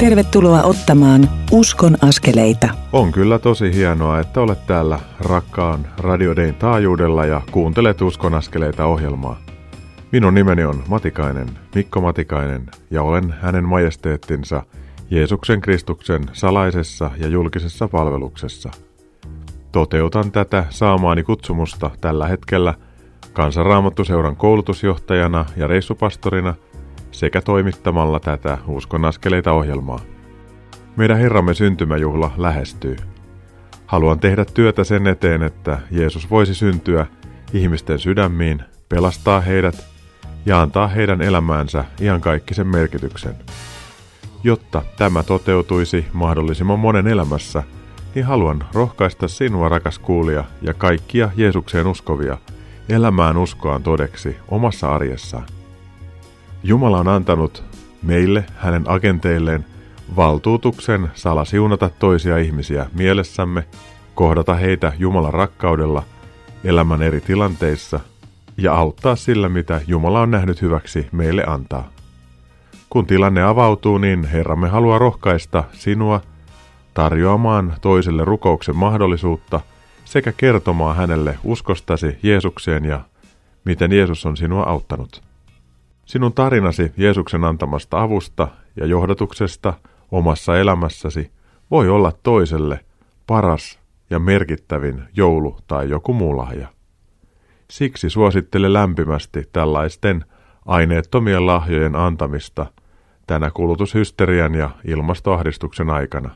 Tervetuloa ottamaan Uskon askeleita. On kyllä tosi hienoa, että olet täällä rakkaan Radiodein taajuudella ja kuuntelet Uskon askeleita ohjelmaa. Minun nimeni on Matikainen, Mikko Matikainen, ja olen hänen majesteettinsa Jeesuksen Kristuksen salaisessa ja julkisessa palveluksessa. Toteutan tätä saamaani kutsumusta tällä hetkellä Kansanraamattuseuran koulutusjohtajana ja reissupastorina – sekä toimittamalla tätä Uskon askeleita ohjelmaa. Meidän Herramme syntymäjuhla lähestyy. Haluan tehdä työtä sen eteen, että Jeesus voisi syntyä ihmisten sydämiin, pelastaa heidät ja antaa heidän elämäänsä iankaikkisen merkityksen. Jotta tämä toteutuisi mahdollisimman monen elämässä, niin haluan rohkaista sinua, rakas kuulija, ja kaikkia Jeesukseen uskovia elämään uskoaan todeksi omassa arjessaan. Jumala on antanut meille, hänen agenteilleen, valtuutuksen salasiunata toisia ihmisiä mielessämme, kohdata heitä Jumalan rakkaudella elämän eri tilanteissa ja auttaa sillä, mitä Jumala on nähnyt hyväksi meille antaa. Kun tilanne avautuu, niin Herramme haluaa rohkaista sinua tarjoamaan toiselle rukouksen mahdollisuutta sekä kertomaan hänelle uskostasi Jeesukseen ja miten Jeesus on sinua auttanut. Sinun tarinasi Jeesuksen antamasta avusta ja johdatuksesta omassa elämässäsi voi olla toiselle paras ja merkittävin joulu tai joku muu lahja. Siksi suosittele lämpimästi tällaisten aineettomien lahjojen antamista tänä kulutushysterian ja ilmastoahdistuksen aikana.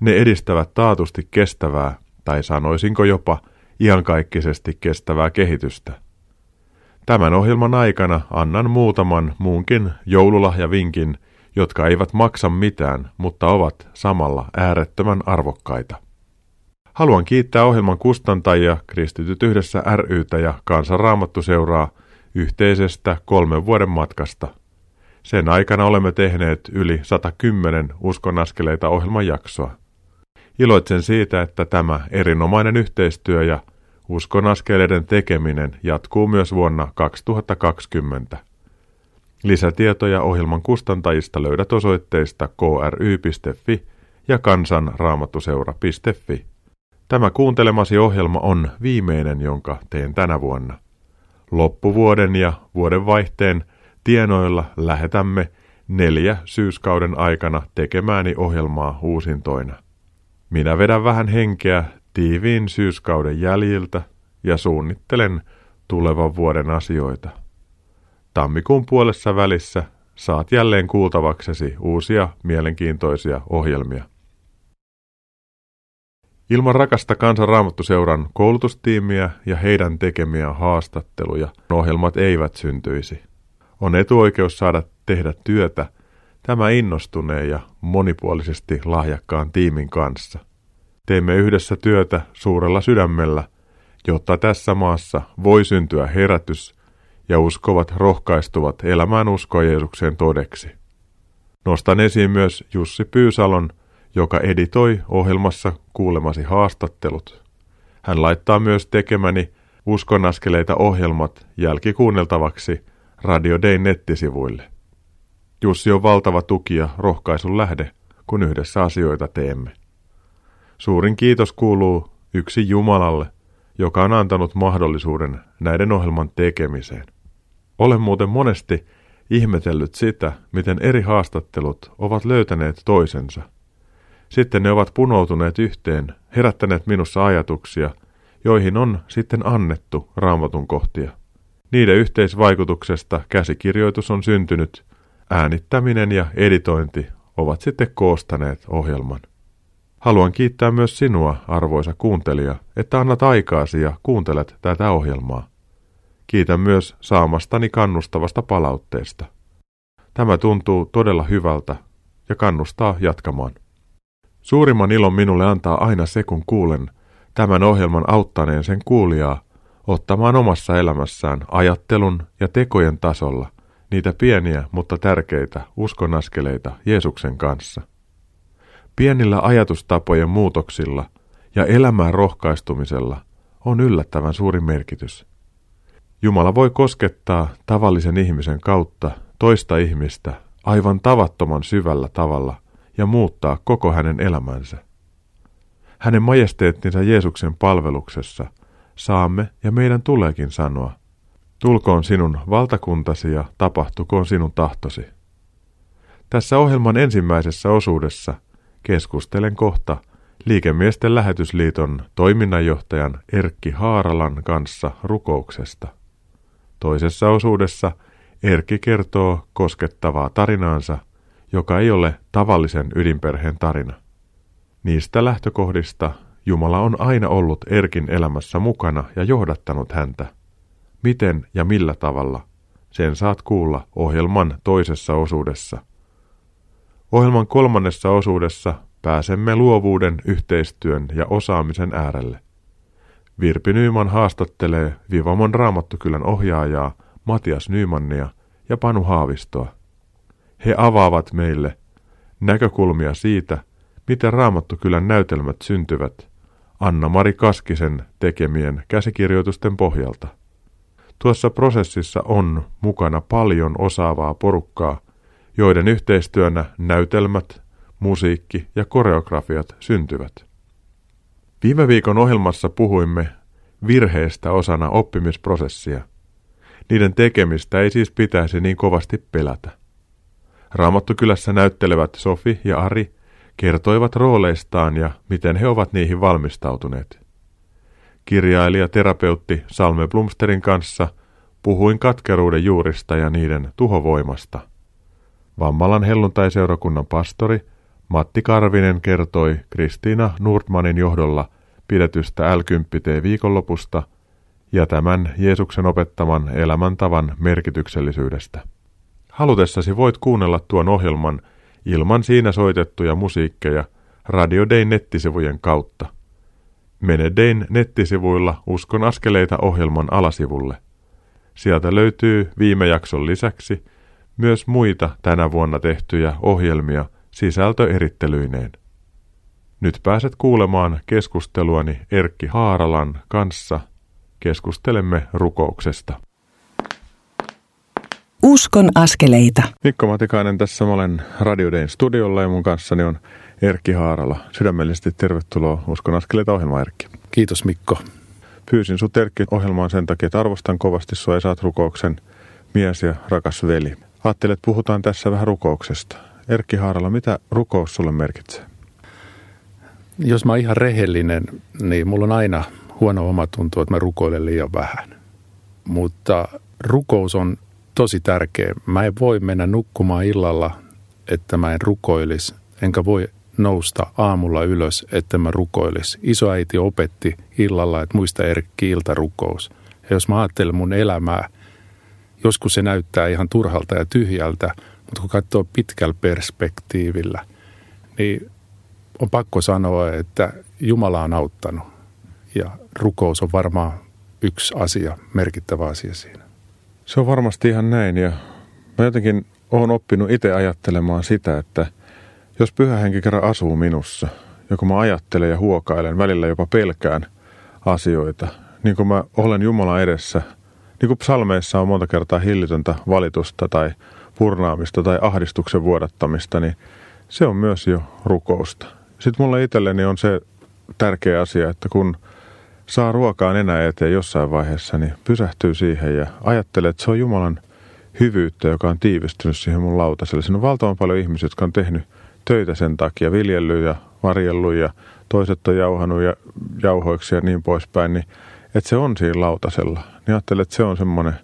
Ne edistävät taatusti kestävää, tai sanoisinko jopa iankaikkisesti kestävää kehitystä. Tämän ohjelman aikana annan muutaman muunkin joululahjavinkin, jotka eivät maksa mitään, mutta ovat samalla äärettömän arvokkaita. Haluan kiittää ohjelman kustantajia Kristityt yhdessä rytä ja Kansanraamattu seuraa yhteisestä kolmen vuoden matkasta. Sen aikana olemme tehneet yli 110 uskonaskeleita ohjelman jaksoa. Iloitsen siitä, että tämä erinomainen yhteistyö ja Uskon askeleiden tekeminen jatkuu myös vuonna 2020. Lisätietoja ohjelman kustantajista löydät osoitteista kry.fi ja kansanraamattuseura.fi. Tämä kuuntelemasi ohjelma on viimeinen, jonka teen tänä vuonna. Loppuvuoden ja vuodenvaihteen tienoilla lähetämme neljä syyskauden aikana tekemääni ohjelmaa uusintoina. Minä vedän vähän henkeä tiiviin syyskauden jäljiltä ja suunnittelen tulevan vuoden asioita. Tammikuun puolessa välissä saat jälleen kuultavaksesi uusia mielenkiintoisia ohjelmia. Ilman rakasta kansanraamattuseuran koulutustiimiä ja heidän tekemiä haastatteluja ohjelmat eivät syntyisi. On etuoikeus saada tehdä työtä tämä innostuneen ja monipuolisesti lahjakkaan tiimin kanssa – Teemme yhdessä työtä suurella sydämellä, jotta tässä maassa voi syntyä herätys ja uskovat rohkaistuvat elämään uskoa Jeesukseen todeksi. Nostan esiin myös Jussi Pyysalon, joka editoi ohjelmassa kuulemasi haastattelut. Hän laittaa myös tekemäni uskonaskeleita ohjelmat jälkikuunneltavaksi Radio Day nettisivuille. Jussi on valtava tuki ja rohkaisun lähde, kun yhdessä asioita teemme. Suurin kiitos kuuluu yksi Jumalalle, joka on antanut mahdollisuuden näiden ohjelman tekemiseen. Olen muuten monesti ihmetellyt sitä, miten eri haastattelut ovat löytäneet toisensa. Sitten ne ovat punoutuneet yhteen, herättäneet minussa ajatuksia, joihin on sitten annettu raamatun kohtia. Niiden yhteisvaikutuksesta käsikirjoitus on syntynyt, äänittäminen ja editointi ovat sitten koostaneet ohjelman. Haluan kiittää myös sinua, arvoisa kuuntelija, että annat aikaasi ja kuuntelet tätä ohjelmaa. Kiitän myös saamastani kannustavasta palautteesta. Tämä tuntuu todella hyvältä ja kannustaa jatkamaan. Suurimman ilon minulle antaa aina se, kun kuulen tämän ohjelman auttaneen sen kuulijaa ottamaan omassa elämässään ajattelun ja tekojen tasolla niitä pieniä, mutta tärkeitä uskonaskeleita Jeesuksen kanssa. Pienillä ajatustapojen muutoksilla ja elämään rohkaistumisella on yllättävän suuri merkitys. Jumala voi koskettaa tavallisen ihmisen kautta toista ihmistä aivan tavattoman syvällä tavalla ja muuttaa koko hänen elämänsä. Hänen majesteettinsa Jeesuksen palveluksessa saamme ja meidän tuleekin sanoa, tulkoon sinun valtakuntasi ja tapahtukoon sinun tahtosi. Tässä ohjelman ensimmäisessä osuudessa keskustelen kohta Liikemiesten lähetysliiton toiminnanjohtajan Erkki Haaralan kanssa rukouksesta. Toisessa osuudessa Erkki kertoo koskettavaa tarinaansa, joka ei ole tavallisen ydinperheen tarina. Niistä lähtökohdista Jumala on aina ollut Erkin elämässä mukana ja johdattanut häntä. Miten ja millä tavalla, sen saat kuulla ohjelman toisessa osuudessa. Ohjelman kolmannessa osuudessa pääsemme luovuuden, yhteistyön ja osaamisen äärelle. Virpi Nyyman haastattelee Vivamon Raamattukylän ohjaajaa Matias Nyymannia ja Panu Haavistoa. He avaavat meille näkökulmia siitä, miten Raamattukylän näytelmät syntyvät Anna-Mari Kaskisen tekemien käsikirjoitusten pohjalta. Tuossa prosessissa on mukana paljon osaavaa porukkaa, joiden yhteistyönä näytelmät, musiikki ja koreografiat syntyvät. Viime viikon ohjelmassa puhuimme virheestä osana oppimisprosessia. Niiden tekemistä ei siis pitäisi niin kovasti pelätä. Raamattukylässä näyttelevät Sofi ja Ari kertoivat rooleistaan ja miten he ovat niihin valmistautuneet. Kirjailija terapeutti Salme Blumsterin kanssa puhuin katkeruuden juurista ja niiden tuhovoimasta. Vammalan helluntaiseurakunnan pastori Matti Karvinen kertoi Kristiina Nordmanin johdolla pidetystä l viikonlopusta ja tämän Jeesuksen opettaman elämäntavan merkityksellisyydestä. Halutessasi voit kuunnella tuon ohjelman ilman siinä soitettuja musiikkeja Radio Dayn nettisivujen kautta. Mene Dayn nettisivuilla Uskon askeleita ohjelman alasivulle. Sieltä löytyy viime jakson lisäksi myös muita tänä vuonna tehtyjä ohjelmia sisältöerittelyineen. Nyt pääset kuulemaan keskusteluani Erkki Haaralan kanssa. Keskustelemme rukouksesta. Uskon askeleita. Mikko Matikainen tässä. Mä olen Radio Dayn studiolla ja mun kanssani on Erkki Haarala. Sydämellisesti tervetuloa Uskon askeleita ohjelma Erkki. Kiitos Mikko. Pyysin sut Erkki ohjelmaan sen takia, että arvostan kovasti sua ja saat rukouksen mies ja rakas veli. Ajattelet, että puhutaan tässä vähän rukouksesta. Erkki Haarala, mitä rukous sulle merkitsee? Jos mä oon ihan rehellinen, niin mulla on aina huono oma tuntu, että mä rukoilen liian vähän. Mutta rukous on tosi tärkeä. Mä en voi mennä nukkumaan illalla, että mä en rukoilis, enkä voi nousta aamulla ylös, että mä rukoilis. Isoäiti opetti illalla, että muista Erkki iltarukous. Ja jos mä ajattelen mun elämää, joskus se näyttää ihan turhalta ja tyhjältä, mutta kun katsoo pitkällä perspektiivillä, niin on pakko sanoa, että Jumala on auttanut. Ja rukous on varmaan yksi asia, merkittävä asia siinä. Se on varmasti ihan näin ja mä jotenkin oon oppinut itse ajattelemaan sitä, että jos pyhä henki kerran asuu minussa ja kun mä ajattelen ja huokailen, välillä jopa pelkään asioita, niin kuin mä olen Jumalan edessä, niin kuin psalmeissa on monta kertaa hillitöntä valitusta tai purnaamista tai ahdistuksen vuodattamista, niin se on myös jo rukousta. Sitten mulla itselleni on se tärkeä asia, että kun – saa ruokaa enää eteen jossain vaiheessa, niin pysähtyy siihen ja ajattelee, että se on Jumalan hyvyyttä, joka on tiivistynyt siihen mun lautaselle. Siinä on valtavan paljon ihmisiä, jotka on tehnyt töitä sen takia, viljellyt ja varjellut ja toiset on jauhanut ja jauhoiksi ja niin poispäin, niin että se on siinä lautasella. Niin ajattelen, että se on semmoinen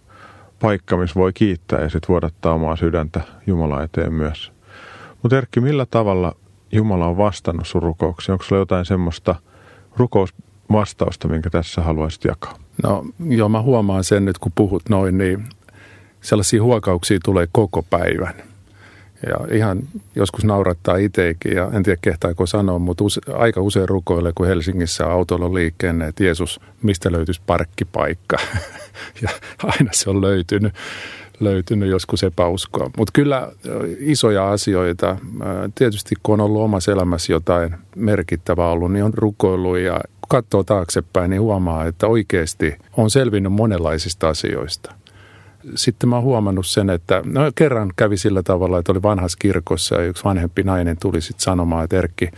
paikka, missä voi kiittää ja sitten vuodattaa omaa sydäntä Jumala eteen myös. Mutta Erkki, millä tavalla Jumala on vastannut sun rukouksiin? Onko sulla jotain semmoista rukous vastausta, minkä tässä haluaisit jakaa? No joo, mä huomaan sen nyt kun puhut noin, niin sellaisia huokauksia tulee koko päivän. Ja ihan joskus naurattaa itsekin ja en tiedä kehtaako sanoa, mutta use, aika usein rukoilee, kun Helsingissä autolla liikkeenne, että Jeesus, mistä löytyisi parkkipaikka. ja aina se on löytynyt, löytynyt joskus epäuskoa. Mutta kyllä isoja asioita, tietysti kun on ollut omassa elämässä jotain merkittävää ollut, niin on rukoillut ja katsoo taaksepäin, niin huomaa, että oikeasti on selvinnyt monenlaisista asioista. Sitten mä oon huomannut sen, että no kerran kävi sillä tavalla, että oli vanhassa kirkossa ja yksi vanhempi nainen tuli sitten sanomaan, että Erkki,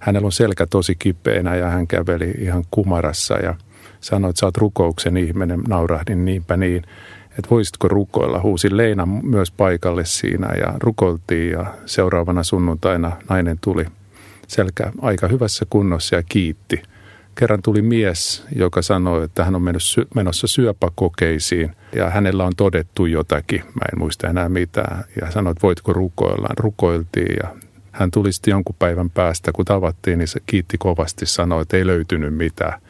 hänellä on selkä tosi kipeänä ja hän käveli ihan kumarassa ja sanoi, että sä oot rukouksen ihminen, naurahdin niinpä niin, että voisitko rukoilla. Huusin Leina myös paikalle siinä ja rukoiltiin ja seuraavana sunnuntaina nainen tuli selkä aika hyvässä kunnossa ja kiitti. Kerran tuli mies, joka sanoi, että hän on menossa syöpäkokeisiin ja hänellä on todettu jotakin. Mä en muista enää mitään. Ja sanoi, että voitko rukoilla. Rukoiltiin ja hän tuli sitten jonkun päivän päästä, kun tavattiin, niin se kiitti kovasti, sanoi, että ei löytynyt mitään.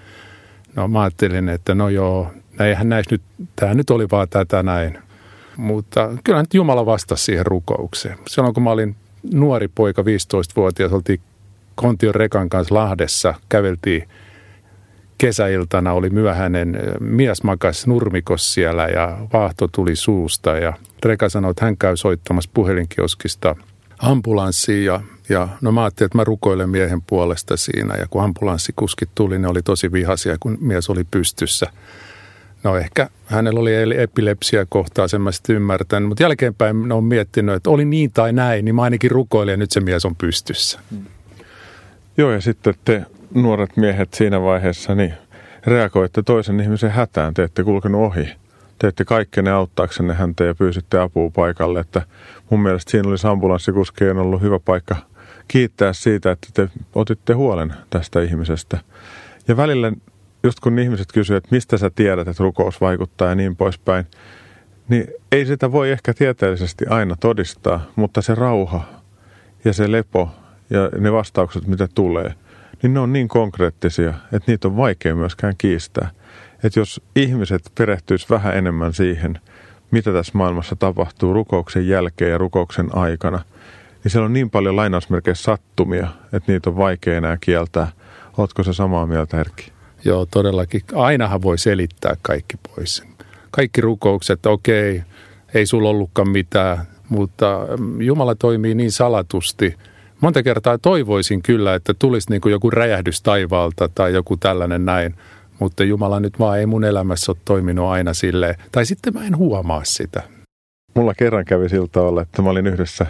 No mä ajattelin, että no joo, eihän näissä nyt, tämä nyt oli vaan tätä näin. Mutta kyllä nyt Jumala vastasi siihen rukoukseen. Silloin kun mä olin nuori poika, 15-vuotias, oltiin Kontion Rekan kanssa Lahdessa, käveltiin kesäiltana, oli myöhäinen, mies makas nurmikos siellä ja vaahto tuli suusta ja Reka sanoi, että hän käy soittamassa puhelinkioskista ambulanssiin ja, ja no mä ajattelin, että mä rukoilen miehen puolesta siinä ja kun ambulanssikuskit tuli, ne oli tosi vihaisia, kun mies oli pystyssä. No ehkä hänellä oli epilepsia kohtaa, sen mä sitten ymmärtänyt, mutta jälkeenpäin on miettinyt, että oli niin tai näin, niin mä ainakin rukoilin ja nyt se mies on pystyssä. Hmm. Joo ja sitten te nuoret miehet siinä vaiheessa niin reagoitte toisen ihmisen hätään, te ette kulkenut ohi teette kaikkenne auttaaksenne häntä ja pyysitte apua paikalle. Että mun mielestä siinä olisi ambulanssikuskeen ollut hyvä paikka kiittää siitä, että te otitte huolen tästä ihmisestä. Ja välillä, just kun ihmiset kysyvät, että mistä sä tiedät, että rukous vaikuttaa ja niin poispäin, niin ei sitä voi ehkä tieteellisesti aina todistaa, mutta se rauha ja se lepo ja ne vastaukset, mitä tulee, niin ne on niin konkreettisia, että niitä on vaikea myöskään kiistää että jos ihmiset perehtyisivät vähän enemmän siihen, mitä tässä maailmassa tapahtuu rukouksen jälkeen ja rukouksen aikana, niin siellä on niin paljon lainausmerkeissä sattumia, että niitä on vaikea enää kieltää. Oletko se samaa mieltä, Erkki? Joo, todellakin. Ainahan voi selittää kaikki pois. Kaikki rukoukset, okei, ei sulla ollutkaan mitään, mutta mm, Jumala toimii niin salatusti. Monta kertaa toivoisin kyllä, että tulisi niin kuin joku räjähdys taivaalta tai joku tällainen näin – mutta Jumala nyt vaan ei mun elämässä ole toiminut aina silleen. Tai sitten mä en huomaa sitä. Mulla kerran kävi siltä tavalla, että mä olin yhdessä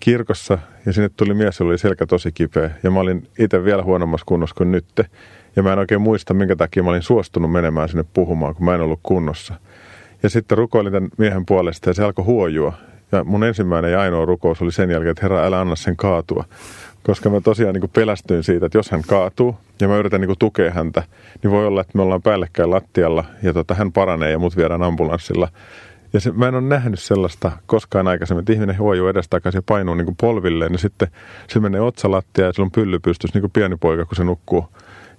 kirkossa ja sinne tuli mies, jolla oli selkä tosi kipeä. Ja mä olin itse vielä huonommassa kunnossa kuin nytte. Ja mä en oikein muista, minkä takia mä olin suostunut menemään sinne puhumaan, kun mä en ollut kunnossa. Ja sitten rukoilin tämän miehen puolesta ja se alkoi huojua. Ja mun ensimmäinen ja ainoa rukous oli sen jälkeen, että Herra, älä anna sen kaatua koska mä tosiaan niin pelästyin siitä, että jos hän kaatuu ja mä yritän niin tukea häntä, niin voi olla, että me ollaan päällekkäin lattialla ja tota, hän paranee ja mut viedään ambulanssilla. Ja se, mä en ole nähnyt sellaista koskaan aikaisemmin, että ihminen huojuu edestakaisin ja painuu niin polvilleen ja sitten se menee otsalattia ja sillä on pylly pystys, niin kuin pieni poika, kun se nukkuu.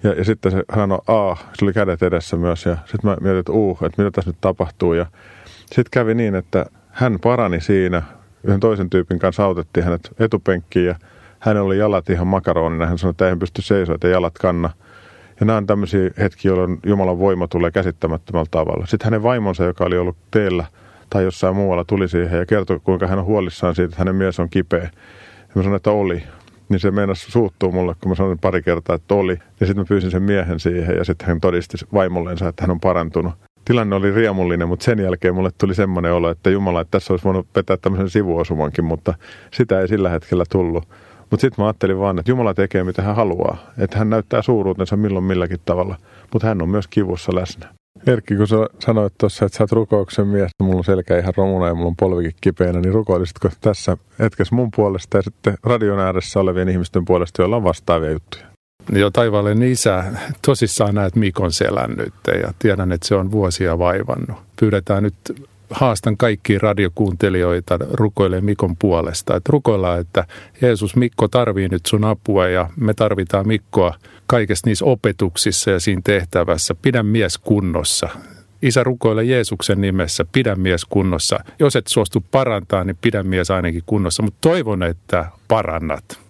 Ja, ja sitten se, hän on A, se oli kädet edessä myös ja sitten mä mietin, että uh, että mitä tässä nyt tapahtuu. Ja sitten kävi niin, että hän parani siinä, yhden toisen tyypin kanssa autettiin hänet etupenkkiin ja hänellä oli jalat ihan makaronina. Hän sanoi, että ei pysty seisoa, että jalat kanna. Ja nämä on tämmöisiä hetkiä, jolloin Jumalan voima tulee käsittämättömällä tavalla. Sitten hänen vaimonsa, joka oli ollut teellä tai jossain muualla, tuli siihen ja kertoi, kuinka hän on huolissaan siitä, että hänen mies on kipeä. Ja mä sanoin, että oli. Niin se meinasi suuttuu mulle, kun mä sanoin pari kertaa, että oli. Ja sitten mä pyysin sen miehen siihen ja sitten hän todisti vaimollensa, että hän on parantunut. Tilanne oli riemullinen, mutta sen jälkeen mulle tuli semmoinen olo, että Jumala, että tässä olisi voinut vetää tämmöisen sivuosumankin, mutta sitä ei sillä hetkellä tullut. Mutta sitten mä ajattelin vaan, että Jumala tekee mitä hän haluaa. Että hän näyttää suuruutensa milloin milläkin tavalla, mutta hän on myös kivussa läsnä. Erkki, kun sä sanoit tuossa, että sä oot rukouksen mies, mulla on selkä ihan romuna ja mulla on polvikin kipeänä, niin rukoilisitko tässä hetkessä mun puolesta ja sitten radion ääressä olevien ihmisten puolesta, joilla on vastaavia juttuja? Joo, taivaallinen isä, tosissaan näet Mikon selän nyt ja tiedän, että se on vuosia vaivannut. Pyydetään nyt haastan kaikkia radiokuuntelijoita rukoilee Mikon puolesta. Että rukoillaan, että Jeesus Mikko tarvii nyt sun apua ja me tarvitaan Mikkoa kaikessa niissä opetuksissa ja siinä tehtävässä. Pidä mies kunnossa. Isä rukoile Jeesuksen nimessä, pidä mies kunnossa. Jos et suostu parantaa, niin pidä mies ainakin kunnossa, mutta toivon, että parannat.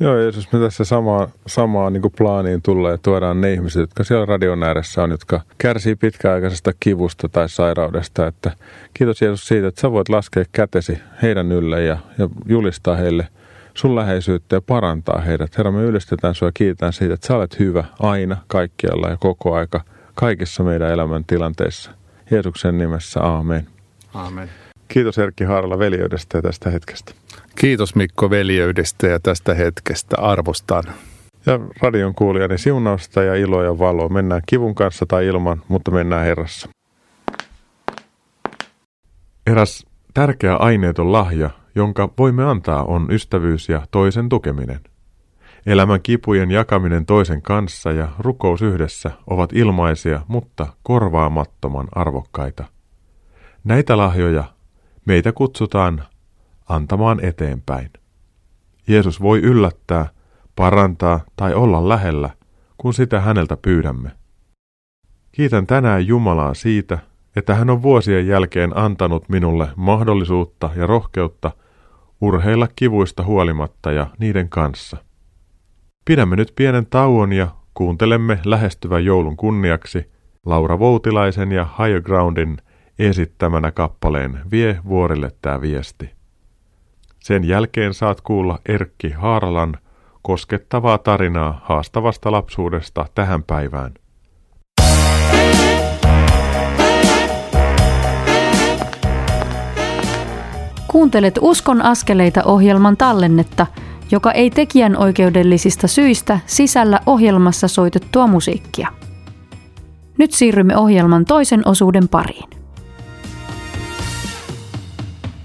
Joo, Jeesus, me tässä samaa, samaa niin plaaniin tulee ja tuodaan ne ihmiset, jotka siellä radion ääressä on, jotka kärsii pitkäaikaisesta kivusta tai sairaudesta. Että kiitos Jeesus siitä, että sä voit laskea kätesi heidän ylle ja, ja julistaa heille sun läheisyyttä ja parantaa heidät. Herra, me ylistetään sua ja kiitän siitä, että sä olet hyvä aina, kaikkialla ja koko aika, kaikissa meidän elämän tilanteissa. Jeesuksen nimessä, aamen. Amen. Kiitos Erkki Haarala veljeydestä ja tästä hetkestä. Kiitos Mikko veljeydestä ja tästä hetkestä. Arvostan. Ja radion kuulijani siunausta ja iloa ja valoa. Mennään kivun kanssa tai ilman, mutta mennään Herrassa. Eräs tärkeä aineeton lahja, jonka voimme antaa, on ystävyys ja toisen tukeminen. Elämän kipujen jakaminen toisen kanssa ja rukous yhdessä ovat ilmaisia, mutta korvaamattoman arvokkaita. Näitä lahjoja meitä kutsutaan antamaan eteenpäin. Jeesus voi yllättää, parantaa tai olla lähellä, kun sitä häneltä pyydämme. Kiitän tänään Jumalaa siitä, että hän on vuosien jälkeen antanut minulle mahdollisuutta ja rohkeutta urheilla kivuista huolimatta ja niiden kanssa. Pidämme nyt pienen tauon ja kuuntelemme lähestyvän joulun kunniaksi Laura Voutilaisen ja Higher Groundin esittämänä kappaleen Vie vuorille tämä viesti. Sen jälkeen saat kuulla Erkki Haaralan koskettavaa tarinaa haastavasta lapsuudesta tähän päivään. Kuuntelet Uskon askeleita ohjelman tallennetta, joka ei tekijän oikeudellisista syistä sisällä ohjelmassa soitettua musiikkia. Nyt siirrymme ohjelman toisen osuuden pariin.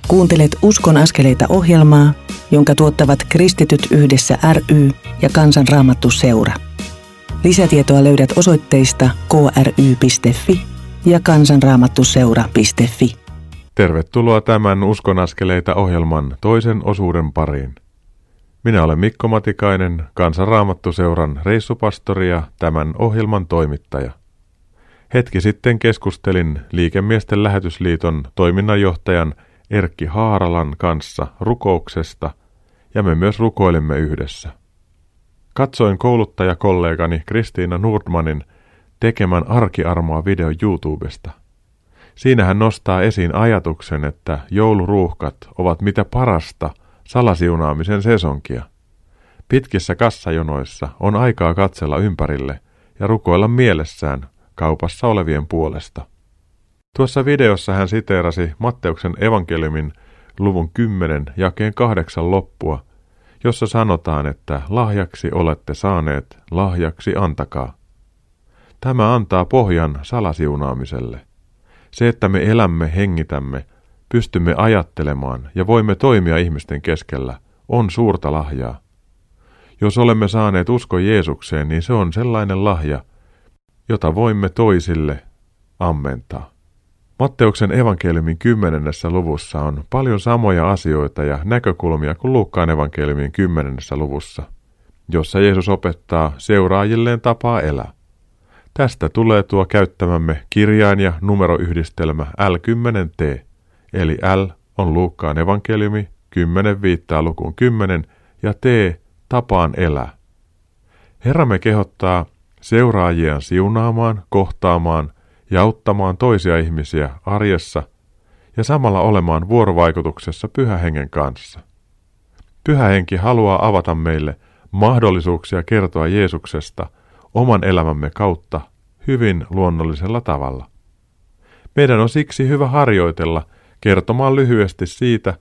Kuuntelet Uskon askeleita ohjelmaa, jonka tuottavat Kristityt yhdessä ry ja Kansanraamattu seura. Lisätietoa löydät osoitteista kry.fi ja kansanraamattuseura.fi. Tervetuloa tämän Uskon askeleita ohjelman toisen osuuden pariin. Minä olen Mikko Matikainen, Kansanraamattuseuran reissupastori ja tämän ohjelman toimittaja. Hetki sitten keskustelin Liikemiesten lähetysliiton toiminnanjohtajan Erkki Haaralan kanssa rukouksesta ja me myös rukoilemme yhdessä. Katsoin kouluttajakollegani Kristiina Nordmanin tekemän arkiarmoa video YouTubesta. Siinä hän nostaa esiin ajatuksen, että jouluruuhkat ovat mitä parasta salasiunaamisen sesonkia. Pitkissä kassajonoissa on aikaa katsella ympärille ja rukoilla mielessään kaupassa olevien puolesta. Tuossa videossa hän siteerasi Matteuksen evankeliumin luvun 10 jakeen kahdeksan loppua, jossa sanotaan, että lahjaksi olette saaneet, lahjaksi antakaa. Tämä antaa pohjan salasiunaamiselle. Se, että me elämme, hengitämme, pystymme ajattelemaan ja voimme toimia ihmisten keskellä, on suurta lahjaa. Jos olemme saaneet usko Jeesukseen, niin se on sellainen lahja, jota voimme toisille ammentaa. Matteuksen evankeliumin kymmenennessä luvussa on paljon samoja asioita ja näkökulmia kuin Luukkaan evankeliumin kymmenennessä luvussa, jossa Jeesus opettaa seuraajilleen tapaa elää. Tästä tulee tuo käyttämämme kirjain- ja numeroyhdistelmä L10T, eli L on Luukkaan evankeliumi 10 viittaa lukuun 10 ja T tapaan elää. Herramme kehottaa seuraajiaan siunaamaan, kohtaamaan ja auttamaan toisia ihmisiä arjessa ja samalla olemaan vuorovaikutuksessa pyhähengen kanssa. Pyhähenki haluaa avata meille mahdollisuuksia kertoa Jeesuksesta oman elämämme kautta hyvin luonnollisella tavalla. Meidän on siksi hyvä harjoitella kertomaan lyhyesti siitä,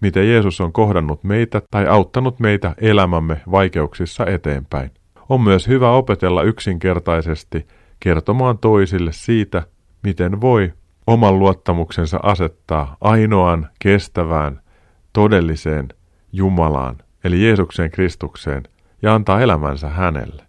miten Jeesus on kohdannut meitä tai auttanut meitä elämämme vaikeuksissa eteenpäin. On myös hyvä opetella yksinkertaisesti kertomaan toisille siitä, miten voi oman luottamuksensa asettaa ainoaan kestävään, todelliseen Jumalaan, eli Jeesukseen Kristukseen, ja antaa elämänsä hänelle.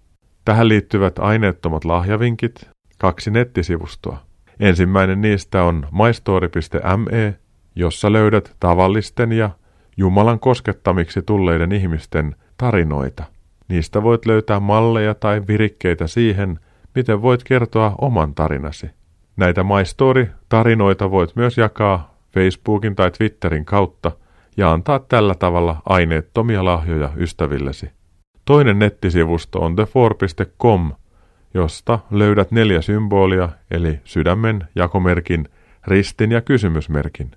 Tähän liittyvät aineettomat lahjavinkit, kaksi nettisivustoa. Ensimmäinen niistä on maistoori.me, jossa löydät tavallisten ja Jumalan koskettamiksi tulleiden ihmisten tarinoita. Niistä voit löytää malleja tai virikkeitä siihen, miten voit kertoa oman tarinasi. Näitä maistory-tarinoita voit myös jakaa Facebookin tai Twitterin kautta ja antaa tällä tavalla aineettomia lahjoja ystävillesi. Toinen nettisivusto on thefor.com, josta löydät neljä symbolia, eli sydämen, jakomerkin, ristin ja kysymysmerkin.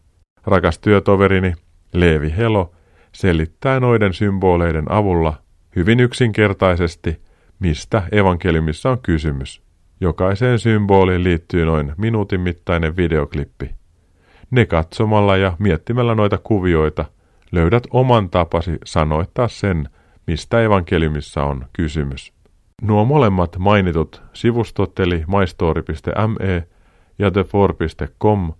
Rakas työtoverini Leevi Helo selittää noiden symboleiden avulla hyvin yksinkertaisesti, mistä evankeliumissa on kysymys. Jokaiseen symboliin liittyy noin minuutin mittainen videoklippi. ne katsomalla ja miettimällä noita kuvioita löydät oman tapasi sanoittaa sen, mistä evankeliumissa on kysymys. Nuo molemmat mainitut sivustot eli mystory.me ja thefor.com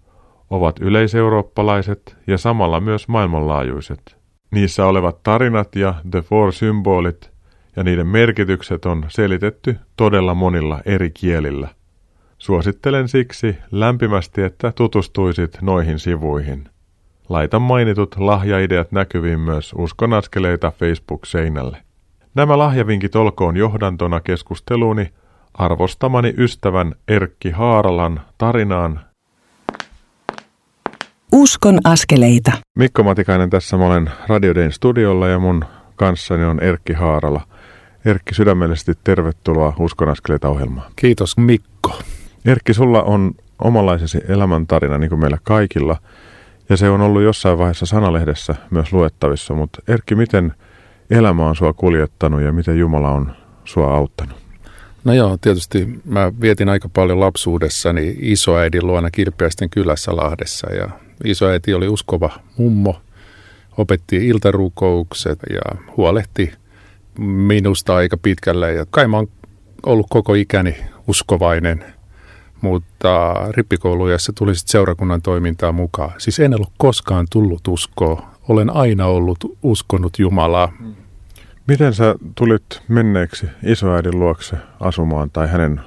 ovat yleiseurooppalaiset ja samalla myös maailmanlaajuiset. Niissä olevat tarinat ja The Four-symbolit ja niiden merkitykset on selitetty todella monilla eri kielillä. Suosittelen siksi lämpimästi, että tutustuisit noihin sivuihin. Laita mainitut lahjaideat näkyviin myös uskonaskeleita Facebook-seinälle. Nämä lahjavinkit olkoon johdantona keskusteluuni arvostamani ystävän Erkki Haaralan tarinaan. Uskon askeleita. Mikko Matikainen tässä, mä olen Radio Dayn studiolla ja mun kanssani on Erkki Haarala. Erkki, sydämellisesti tervetuloa Uskon askeleita ohjelmaan. Kiitos Mikko. Erkki, sulla on omanlaisesi elämäntarina niin kuin meillä kaikilla. Ja se on ollut jossain vaiheessa sanalehdessä myös luettavissa, mutta Erkki, miten elämä on sua kuljettanut ja miten Jumala on sua auttanut? No joo, tietysti mä vietin aika paljon lapsuudessani isoäidin luona Kirpeäisten kylässä Lahdessa ja isoäiti oli uskova mummo, opetti iltarukoukset ja huolehti minusta aika pitkälle ja kai mä oon ollut koko ikäni uskovainen – mutta rippikoulujassa tuli sitten seurakunnan toimintaa mukaan. Siis en ollut koskaan tullut uskoa. Olen aina ollut uskonut Jumalaa. Miten sä tulit menneeksi isoäidin luokse asumaan tai hänen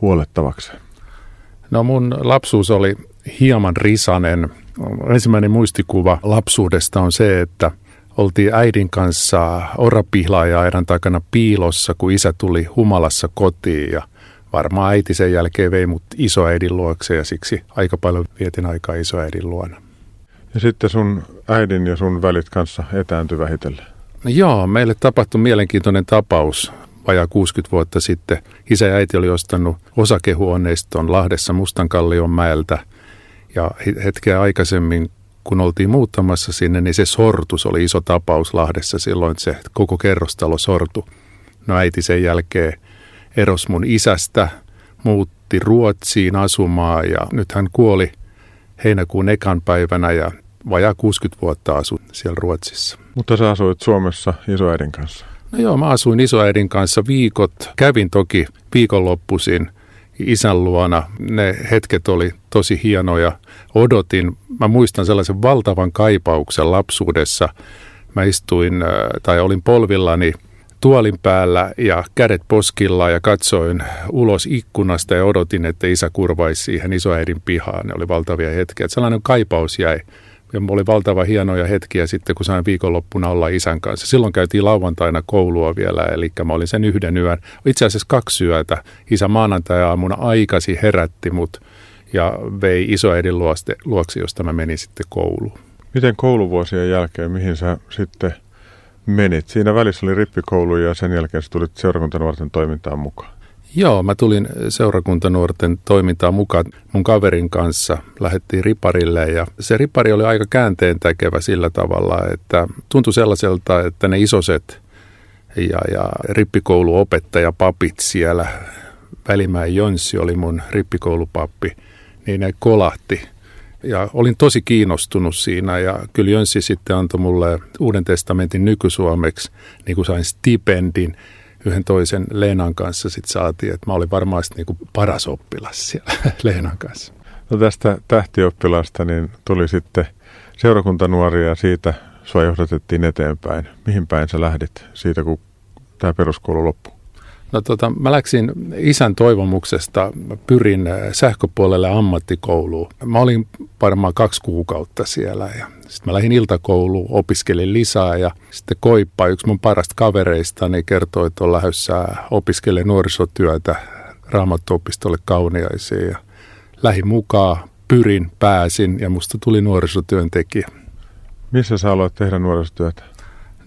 huolettavaksi? No mun lapsuus oli hieman risanen. Ensimmäinen muistikuva lapsuudesta on se, että oltiin äidin kanssa orapihlaaja takana piilossa, kun isä tuli humalassa kotiin ja – varmaan äiti sen jälkeen vei mut isoäidin luokse ja siksi aika paljon vietin aikaa isoäidin luona. Ja sitten sun äidin ja sun välit kanssa etääntyi vähitellen. No joo, meille tapahtui mielenkiintoinen tapaus vajaa 60 vuotta sitten. Isä ja äiti oli ostanut osakehuoneiston Lahdessa Mustankallion mäeltä ja hetkeä aikaisemmin kun oltiin muuttamassa sinne, niin se sortus oli iso tapaus Lahdessa silloin, se koko kerrostalo sortu. No äiti sen jälkeen eros mun isästä, muutti Ruotsiin asumaan ja nyt hän kuoli heinäkuun ekan päivänä ja vajaa 60 vuotta asui siellä Ruotsissa. Mutta sä asuit Suomessa isoäidin kanssa? No joo, mä asuin isoäidin kanssa viikot. Kävin toki viikonloppuisin isän luona. Ne hetket oli tosi hienoja. Odotin, mä muistan sellaisen valtavan kaipauksen lapsuudessa. Mä istuin äh, tai olin polvillani – tuolin päällä ja kädet poskilla ja katsoin ulos ikkunasta ja odotin, että isä kurvaisi siihen isoäidin pihaan. Ne oli valtavia hetkiä. Sellainen kaipaus jäi. Ja oli valtava hienoja hetkiä sitten, kun sain viikonloppuna olla isän kanssa. Silloin käytiin lauantaina koulua vielä, eli mä olin sen yhden yön. Itse asiassa kaksi yötä. Isä maanantai-aamuna aikasi herätti mut ja vei isoäidin luoksi, josta mä menin sitten kouluun. Miten kouluvuosien jälkeen, mihin sä sitten menit. Siinä välissä oli rippikoulu ja sen jälkeen sä tulit seurakuntanuorten toimintaan mukaan. Joo, mä tulin seurakuntanuorten toimintaan mukaan mun kaverin kanssa. Lähettiin riparille ja se ripari oli aika käänteen tekevä sillä tavalla, että tuntui sellaiselta, että ne isoset ja, ja rippikouluopettaja papit siellä, Välimäen Jonssi oli mun rippikoulupappi, niin ne kolahti – ja olin tosi kiinnostunut siinä ja kyllä Jönssi sitten antoi mulle Uuden testamentin nykysuomeksi, niin kuin sain stipendin yhden toisen Leenan kanssa sitten saatiin, että mä olin varmaan niin kuin paras oppilas siellä Leenan kanssa. No tästä tähtioppilasta niin tuli sitten seurakuntanuoria ja siitä sua johdatettiin eteenpäin. Mihin päin sä lähdit siitä, kun tämä peruskoulu loppui? No tota, mä läksin isän toivomuksesta, pyrin äh, sähköpuolelle ammattikouluun. Mä olin varmaan kaksi kuukautta siellä ja sitten mä lähdin iltakouluun, opiskelin lisää ja sitten Koippa, yksi mun parasta kavereista, niin kertoi, että on lähdössä opiskelemaan nuorisotyötä raamattuopistolle kauniaisiin ja lähin mukaan, pyrin, pääsin ja musta tuli nuorisotyöntekijä. Missä sä aloit tehdä nuorisotyötä?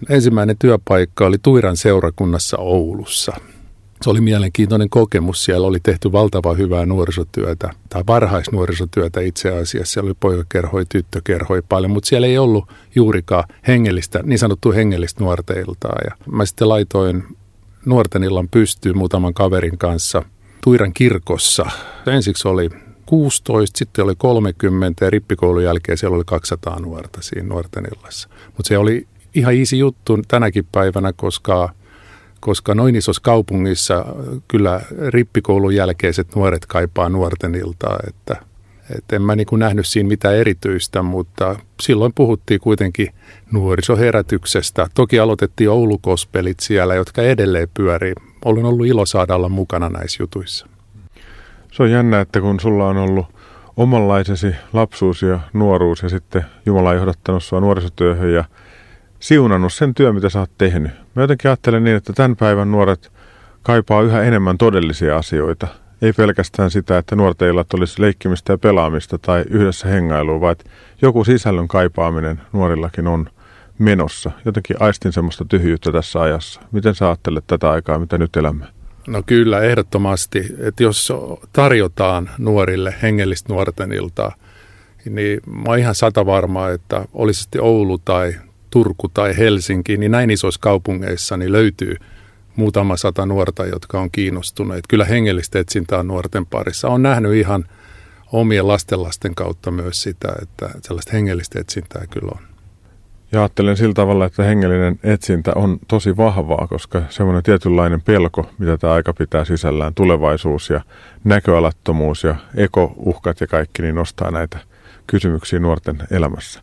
Ensimmäinen työpaikka oli Tuiran seurakunnassa Oulussa se oli mielenkiintoinen kokemus. Siellä oli tehty valtava hyvää nuorisotyötä, tai varhaisnuorisotyötä itse asiassa. Siellä oli poikakerhoi, tyttökerhoi paljon, mutta siellä ei ollut juurikaan hengellistä, niin sanottu hengellistä nuorteiltaa. Ja mä sitten laitoin nuorten illan pystyyn muutaman kaverin kanssa Tuiran kirkossa. Ensiksi oli 16, sitten oli 30 ja rippikoulun jälkeen siellä oli 200 nuorta siinä nuorten illassa. Mutta se oli ihan easy juttu tänäkin päivänä, koska, koska noin isossa kaupungissa kyllä rippikoulun jälkeiset nuoret kaipaa nuorten iltaa, että – et en mä niin kuin nähnyt siinä mitään erityistä, mutta silloin puhuttiin kuitenkin nuorisoherätyksestä. Toki aloitettiin Oulukospelit siellä, jotka edelleen pyörii. Olen ollut ilo saada olla mukana näissä jutuissa. Se on jännä, että kun sulla on ollut omanlaisesi lapsuus ja nuoruus ja sitten Jumala on johdattanut sua nuorisotyöhön ja siunannut sen työn, mitä sä oot tehnyt. Mä jotenkin ajattelen niin, että tämän päivän nuoret kaipaa yhä enemmän todellisia asioita – ei pelkästään sitä, että nuorten illat olisi leikkimistä ja pelaamista tai yhdessä hengailua, vaan että joku sisällön kaipaaminen nuorillakin on menossa. Jotenkin aistin semmoista tyhjyyttä tässä ajassa. Miten sä ajattelet tätä aikaa, mitä nyt elämme? No kyllä, ehdottomasti. Että jos tarjotaan nuorille hengellistä nuorten iltaa, niin mä oon ihan sata varmaa, että olisi sitten Oulu tai Turku tai Helsinki, niin näin isoissa kaupungeissa niin löytyy – muutama sata nuorta, jotka on kiinnostuneet. Kyllä hengellistä etsintää nuorten parissa. On nähnyt ihan omien lastenlasten kautta myös sitä, että sellaista hengellistä etsintää kyllä on. Ja ajattelen sillä tavalla, että hengellinen etsintä on tosi vahvaa, koska semmoinen tietynlainen pelko, mitä tämä aika pitää sisällään, tulevaisuus ja näköalattomuus ja ekouhkat ja kaikki, niin nostaa näitä kysymyksiä nuorten elämässä.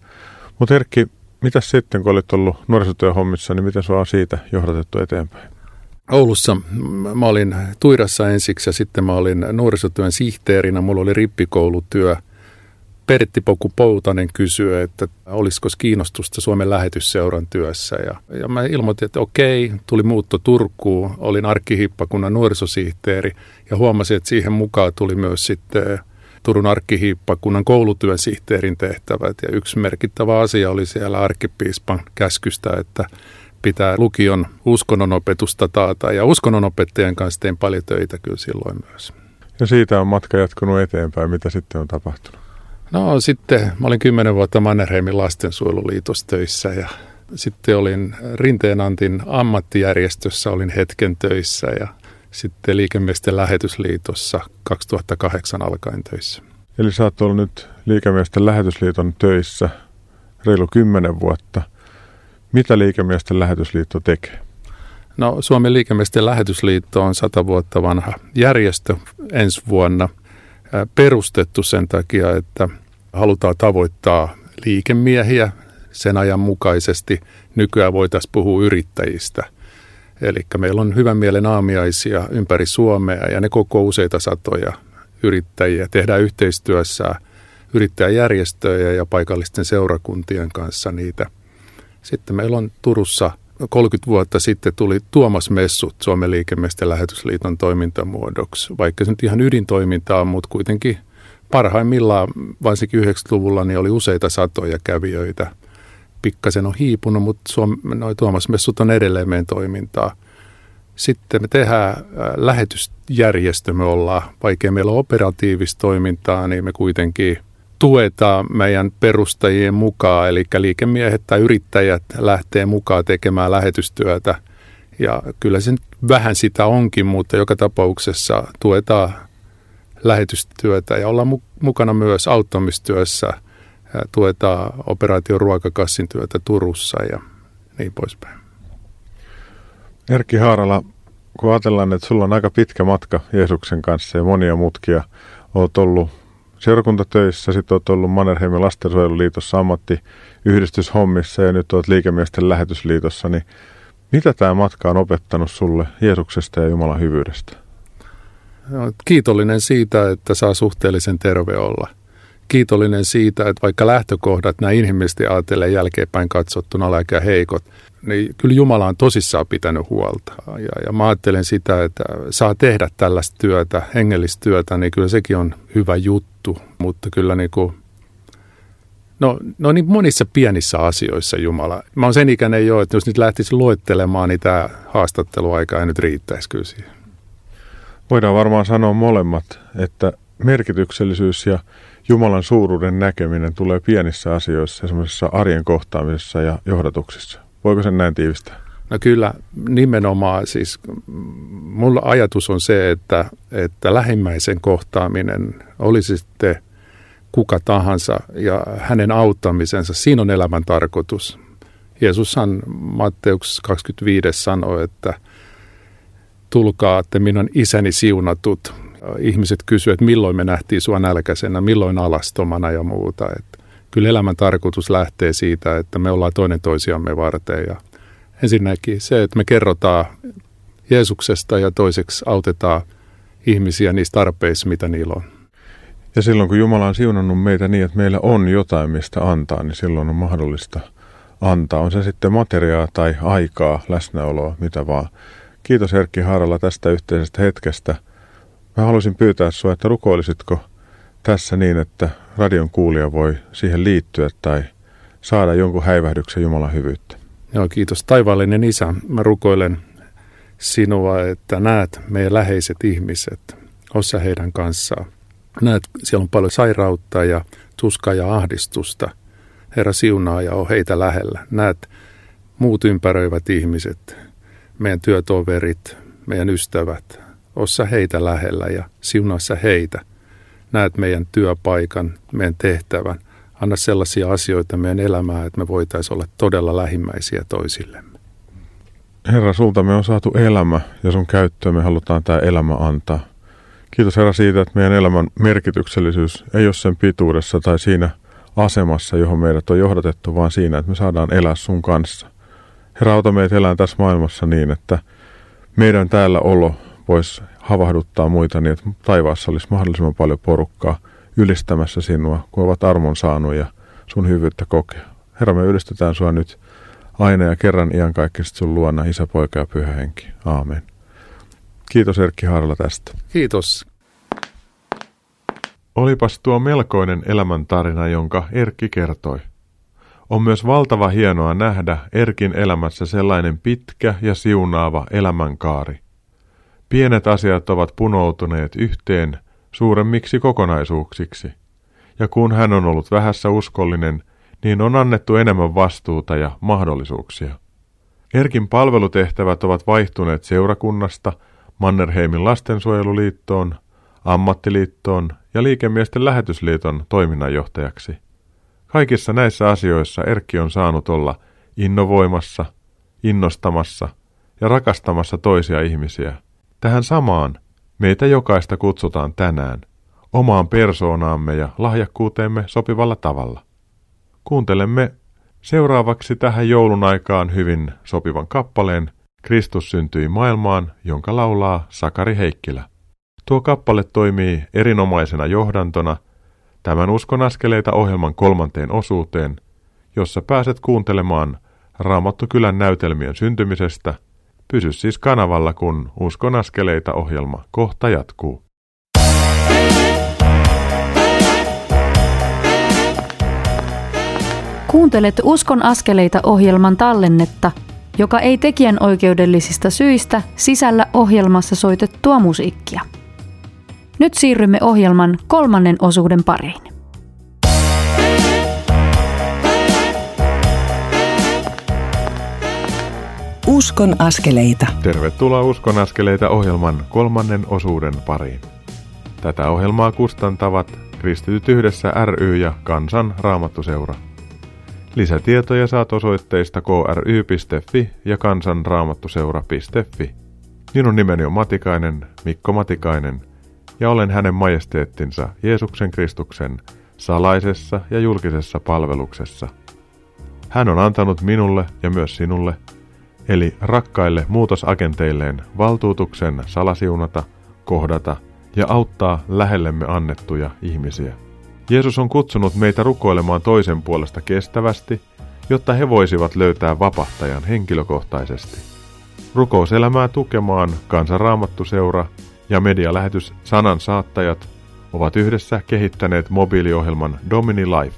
Mutta Erkki, mitä sitten, kun olit ollut nuorisotyöhommissa, niin miten sua on siitä johdatettu eteenpäin? Oulussa mä olin Tuirassa ensiksi ja sitten mä olin nuorisotyön sihteerinä. Mulla oli rippikoulutyö. Pertti Poku Poutanen kysyi, että olisiko kiinnostusta Suomen lähetysseuran työssä. Ja, ja mä ilmoitin, että okei, tuli muutto Turkuun. Olin arkkihippakunnan nuorisosihteeri ja huomasin, että siihen mukaan tuli myös sitten Turun arkkihiippakunnan koulutyön sihteerin tehtävät. Ja yksi merkittävä asia oli siellä arkkipiispan käskystä, että pitää lukion uskonnonopetusta taata. Ja uskonnonopettajien kanssa tein paljon töitä kyllä silloin myös. Ja siitä on matka jatkunut eteenpäin. Mitä sitten on tapahtunut? No sitten mä olin kymmenen vuotta Mannerheimin lastensuojeluliitossa töissä ja sitten olin Rinteenantin ammattijärjestössä, olin hetken töissä ja sitten Liikemiesten lähetysliitossa 2008 alkaen töissä. Eli sä oot ollut nyt Liikemiesten lähetysliiton töissä reilu kymmenen vuotta. Mitä Liikemiesten lähetysliitto tekee? No, Suomen liikemiesten lähetysliitto on sata vuotta vanha järjestö ensi vuonna perustettu sen takia, että halutaan tavoittaa liikemiehiä sen ajan mukaisesti. Nykyään voitaisiin puhua yrittäjistä. Eli meillä on hyvän mielen aamiaisia ympäri Suomea ja ne koko useita satoja yrittäjiä. Tehdään yhteistyössä yrittäjäjärjestöjä ja paikallisten seurakuntien kanssa niitä – sitten meillä on Turussa 30 vuotta sitten tuli Tuomas Messut Suomen liikemiesten lähetysliiton toimintamuodoksi. Vaikka se nyt ihan ydintoimintaa, mutta kuitenkin parhaimmillaan, varsinkin 90-luvulla, niin oli useita satoja kävijöitä. Pikkasen on hiipunut, mutta Suom- noi Tuomas Messut on edelleen meidän toimintaa. Sitten me tehdään äh, lähetysjärjestö, me ollaan, vaikea meillä on operatiivista toimintaa, niin me kuitenkin – tuetaan meidän perustajien mukaan, eli liikemiehet tai yrittäjät lähtee mukaan tekemään lähetystyötä. Ja kyllä se vähän sitä onkin, mutta joka tapauksessa tuetaan lähetystyötä ja ollaan mukana myös auttamistyössä. Tuetaan operaation ruokakassin työtä Turussa ja niin poispäin. Erkki Haarala, kun ajatellaan, että sulla on aika pitkä matka Jeesuksen kanssa ja monia mutkia, olet ollut seurakuntatöissä, sitten olet ollut Mannerheimin lastensuojeluliitossa ammattiyhdistyshommissa ja nyt olet liikemiesten lähetysliitossa, niin mitä tämä matka on opettanut sulle Jeesuksesta ja Jumalan hyvyydestä? Kiitollinen siitä, että saa suhteellisen terve olla. Kiitollinen siitä, että vaikka lähtökohdat näin inhimillisesti ajatellen jälkeenpäin katsottuna on aika heikot, niin kyllä Jumala on tosissaan pitänyt huolta. Ja, ja mä ajattelen sitä, että saa tehdä tällaista työtä, hengellistä työtä, niin kyllä sekin on hyvä juttu. Mutta kyllä niin kuin, no, no niin monissa pienissä asioissa Jumala. Mä oon sen ikäinen jo, että jos nyt lähtisi luettelemaan, niin tämä haastatteluaika ei nyt riittäisi kyllä siihen. Voidaan varmaan sanoa molemmat, että merkityksellisyys ja Jumalan suuruuden näkeminen tulee pienissä asioissa, semmoisessa arjen kohtaamisessa ja johdatuksissa. Voiko sen näin tiivistää? No kyllä nimenomaan siis mulla ajatus on se, että, että lähimmäisen kohtaaminen olisi sitten kuka tahansa ja hänen auttamisensa, siinä on elämän tarkoitus. Jeesushan Matteus 25 sanoi, että tulkaa, että minun isäni siunatut. Ihmiset kysyvät, että milloin me nähtiin sua nälkäisenä, milloin alastomana ja muuta. Että kyllä elämän tarkoitus lähtee siitä, että me ollaan toinen toisiamme varten ja ensinnäkin se, että me kerrotaan Jeesuksesta ja toiseksi autetaan ihmisiä niissä tarpeissa, mitä niillä on. Ja silloin kun Jumala on siunannut meitä niin, että meillä on jotain, mistä antaa, niin silloin on mahdollista antaa. On se sitten materiaa tai aikaa, läsnäoloa, mitä vaan. Kiitos Erkki Haaralla tästä yhteisestä hetkestä. Mä haluaisin pyytää sinua, että rukoilisitko tässä niin, että radion kuulija voi siihen liittyä tai saada jonkun häivähdyksen Jumalan hyvyyttä. Joo, kiitos. Taivaallinen Isä, mä rukoilen sinua, että näet meidän läheiset ihmiset, ossa heidän kanssaan. Näet, siellä on paljon sairautta ja tuskaa ja ahdistusta. Herra siunaa ja on heitä lähellä. Näet muut ympäröivät ihmiset, meidän työtoverit, meidän ystävät. Ossa heitä lähellä ja siunaassa heitä. Näet meidän työpaikan, meidän tehtävän – anna sellaisia asioita meidän elämään, että me voitaisiin olla todella lähimmäisiä toisillemme. Herra, sulta me on saatu elämä ja sun käyttöön me halutaan tämä elämä antaa. Kiitos Herra siitä, että meidän elämän merkityksellisyys ei ole sen pituudessa tai siinä asemassa, johon meidät on johdatettu, vaan siinä, että me saadaan elää sun kanssa. Herra, auta meitä elää tässä maailmassa niin, että meidän täällä olo voisi havahduttaa muita niin, että taivaassa olisi mahdollisimman paljon porukkaa – ylistämässä sinua, kun ovat armon saanut ja sun hyvyyttä kokea. Herra, me ylistetään sua nyt aina ja kerran iankaikkisesti sun luona, Isä, Poika ja Pyhä Henki. Aamen. Kiitos Erkki Harla tästä. Kiitos. Olipas tuo melkoinen elämäntarina, jonka Erkki kertoi. On myös valtava hienoa nähdä Erkin elämässä sellainen pitkä ja siunaava elämänkaari. Pienet asiat ovat punoutuneet yhteen – suuremmiksi kokonaisuuksiksi. Ja kun hän on ollut vähässä uskollinen, niin on annettu enemmän vastuuta ja mahdollisuuksia. Erkin palvelutehtävät ovat vaihtuneet seurakunnasta Mannerheimin lastensuojeluliittoon, ammattiliittoon ja liikemiesten lähetysliiton toiminnanjohtajaksi. Kaikissa näissä asioissa Erkki on saanut olla innovoimassa, innostamassa ja rakastamassa toisia ihmisiä. Tähän samaan Meitä jokaista kutsutaan tänään omaan persoonaamme ja lahjakkuuteemme sopivalla tavalla. Kuuntelemme seuraavaksi tähän joulun aikaan hyvin sopivan kappaleen Kristus syntyi maailmaan, jonka laulaa Sakari Heikkilä. Tuo kappale toimii erinomaisena johdantona tämän Uskon askeleita ohjelman kolmanteen osuuteen, jossa pääset kuuntelemaan Raamattokylän näytelmien syntymisestä – Pysy siis kanavalla, kun Uskon askeleita ohjelma kohta jatkuu. Kuuntelet Uskon askeleita ohjelman tallennetta, joka ei tekijän oikeudellisista syistä sisällä ohjelmassa soitettua musiikkia. Nyt siirrymme ohjelman kolmannen osuuden pariin. Uskon askeleita. Tervetuloa Uskon askeleita ohjelman kolmannen osuuden pariin. Tätä ohjelmaa kustantavat Kristityt yhdessä ry ja Kansan Raamattuseura. Lisätietoja saat osoitteista kry.fi ja kansanraamattuseura.fi. Minun nimeni on Matikainen, Mikko Matikainen, ja olen hänen majesteettinsa Jeesuksen Kristuksen salaisessa ja julkisessa palveluksessa. Hän on antanut minulle ja myös sinulle – eli rakkaille muutosagenteilleen valtuutuksen salasiunata, kohdata ja auttaa lähellemme annettuja ihmisiä. Jeesus on kutsunut meitä rukoilemaan toisen puolesta kestävästi, jotta he voisivat löytää vapahtajan henkilökohtaisesti. Rukouselämää tukemaan Kansanraamattuseura ja medialähetys Sanan saattajat ovat yhdessä kehittäneet mobiiliohjelman Domini Life.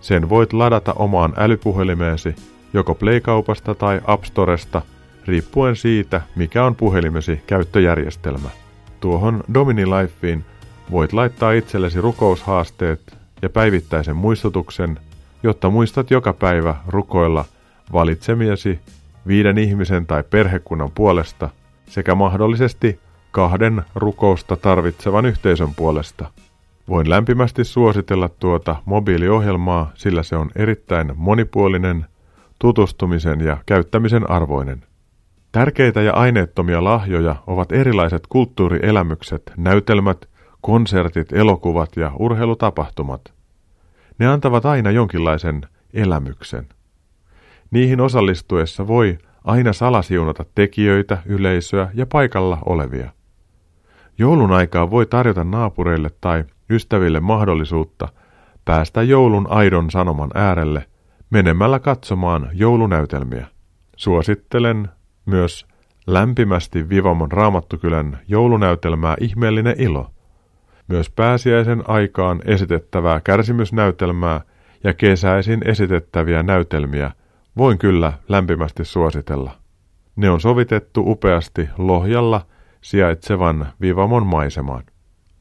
Sen voit ladata omaan älypuhelimeesi joko Play-kaupasta tai App Storesta, riippuen siitä, mikä on puhelimesi käyttöjärjestelmä. Tuohon Domini Lifeen voit laittaa itsellesi rukoushaasteet ja päivittäisen muistutuksen, jotta muistat joka päivä rukoilla valitsemiesi viiden ihmisen tai perhekunnan puolesta sekä mahdollisesti kahden rukousta tarvitsevan yhteisön puolesta. Voin lämpimästi suositella tuota mobiiliohjelmaa, sillä se on erittäin monipuolinen, tutustumisen ja käyttämisen arvoinen. Tärkeitä ja aineettomia lahjoja ovat erilaiset kulttuurielämykset, näytelmät, konsertit, elokuvat ja urheilutapahtumat. Ne antavat aina jonkinlaisen elämyksen. Niihin osallistuessa voi aina salasiunata tekijöitä, yleisöä ja paikalla olevia. Joulun aikaa voi tarjota naapureille tai ystäville mahdollisuutta päästä joulun aidon sanoman äärelle menemällä katsomaan joulunäytelmiä. Suosittelen myös lämpimästi Vivamon Raamattukylän joulunäytelmää Ihmeellinen ilo. Myös pääsiäisen aikaan esitettävää kärsimysnäytelmää ja kesäisin esitettäviä näytelmiä voin kyllä lämpimästi suositella. Ne on sovitettu upeasti Lohjalla sijaitsevan Vivamon maisemaan.